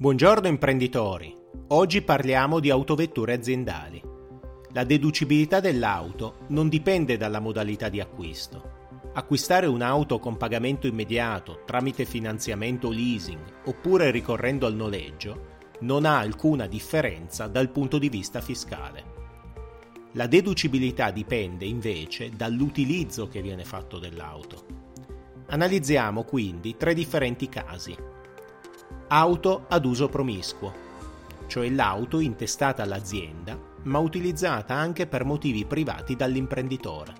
Buongiorno imprenditori, oggi parliamo di autovetture aziendali. La deducibilità dell'auto non dipende dalla modalità di acquisto. Acquistare un'auto con pagamento immediato tramite finanziamento leasing oppure ricorrendo al noleggio non ha alcuna differenza dal punto di vista fiscale. La deducibilità dipende invece dall'utilizzo che viene fatto dell'auto. Analizziamo quindi tre differenti casi Auto ad uso promiscuo, cioè l'auto intestata all'azienda ma utilizzata anche per motivi privati dall'imprenditore.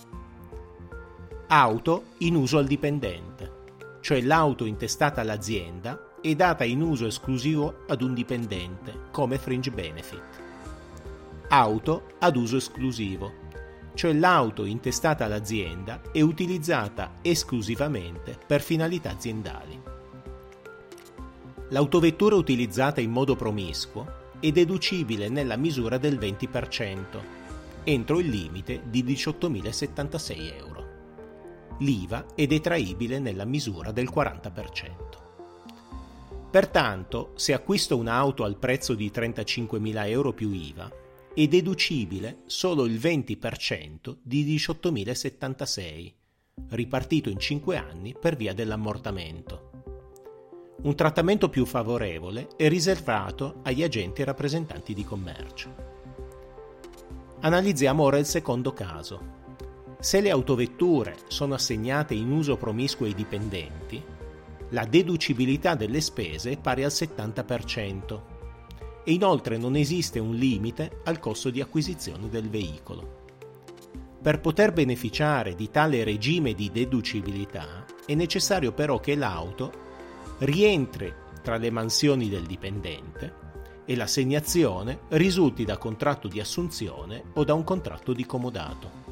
Auto in uso al dipendente, cioè l'auto intestata all'azienda e data in uso esclusivo ad un dipendente come fringe benefit. Auto ad uso esclusivo, cioè l'auto intestata all'azienda e utilizzata esclusivamente per finalità aziendali. L'autovettura utilizzata in modo promiscuo è deducibile nella misura del 20%, entro il limite di 18.076 euro. L'IVA è detraibile nella misura del 40%. Pertanto, se acquisto un'auto al prezzo di 35.000 euro più IVA, è deducibile solo il 20% di 18.076, ripartito in 5 anni per via dell'ammortamento un trattamento più favorevole è riservato agli agenti rappresentanti di commercio. Analizziamo ora il secondo caso. Se le autovetture sono assegnate in uso promiscuo ai dipendenti, la deducibilità delle spese è pari al 70% e inoltre non esiste un limite al costo di acquisizione del veicolo. Per poter beneficiare di tale regime di deducibilità è necessario però che l'auto rientri tra le mansioni del dipendente e l'assegnazione risulti da contratto di assunzione o da un contratto di comodato.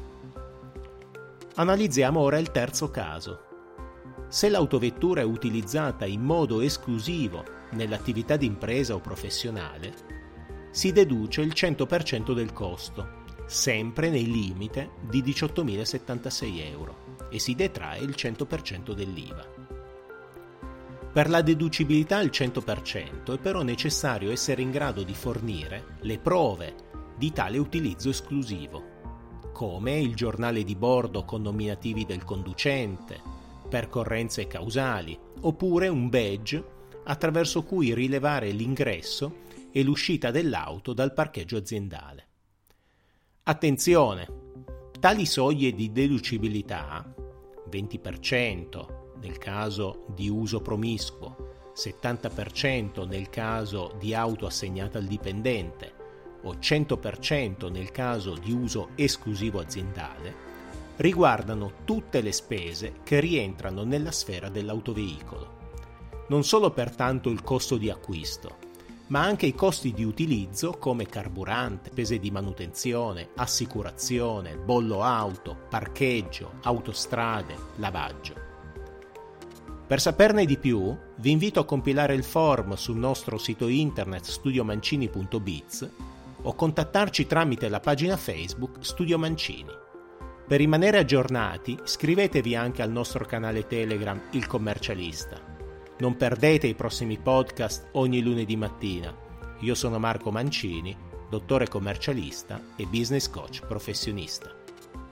Analizziamo ora il terzo caso. Se l'autovettura è utilizzata in modo esclusivo nell'attività di impresa o professionale, si deduce il 100% del costo, sempre nel limite di 18.076 euro, e si detrae il 100% dell'IVA. Per la deducibilità al 100% è però necessario essere in grado di fornire le prove di tale utilizzo esclusivo, come il giornale di bordo con nominativi del conducente, percorrenze causali, oppure un badge attraverso cui rilevare l'ingresso e l'uscita dell'auto dal parcheggio aziendale. Attenzione! Tali soglie di deducibilità, 20%, nel caso di uso promiscuo, 70% nel caso di auto assegnata al dipendente o 100% nel caso di uso esclusivo aziendale, riguardano tutte le spese che rientrano nella sfera dell'autoveicolo. Non solo pertanto il costo di acquisto, ma anche i costi di utilizzo come carburante, spese di manutenzione, assicurazione, bollo auto, parcheggio, autostrade, lavaggio. Per saperne di più, vi invito a compilare il form sul nostro sito internet studiomancini.biz o contattarci tramite la pagina Facebook Studio Mancini. Per rimanere aggiornati, iscrivetevi anche al nostro canale Telegram Il Commercialista. Non perdete i prossimi podcast ogni lunedì mattina. Io sono Marco Mancini, dottore commercialista e business coach professionista.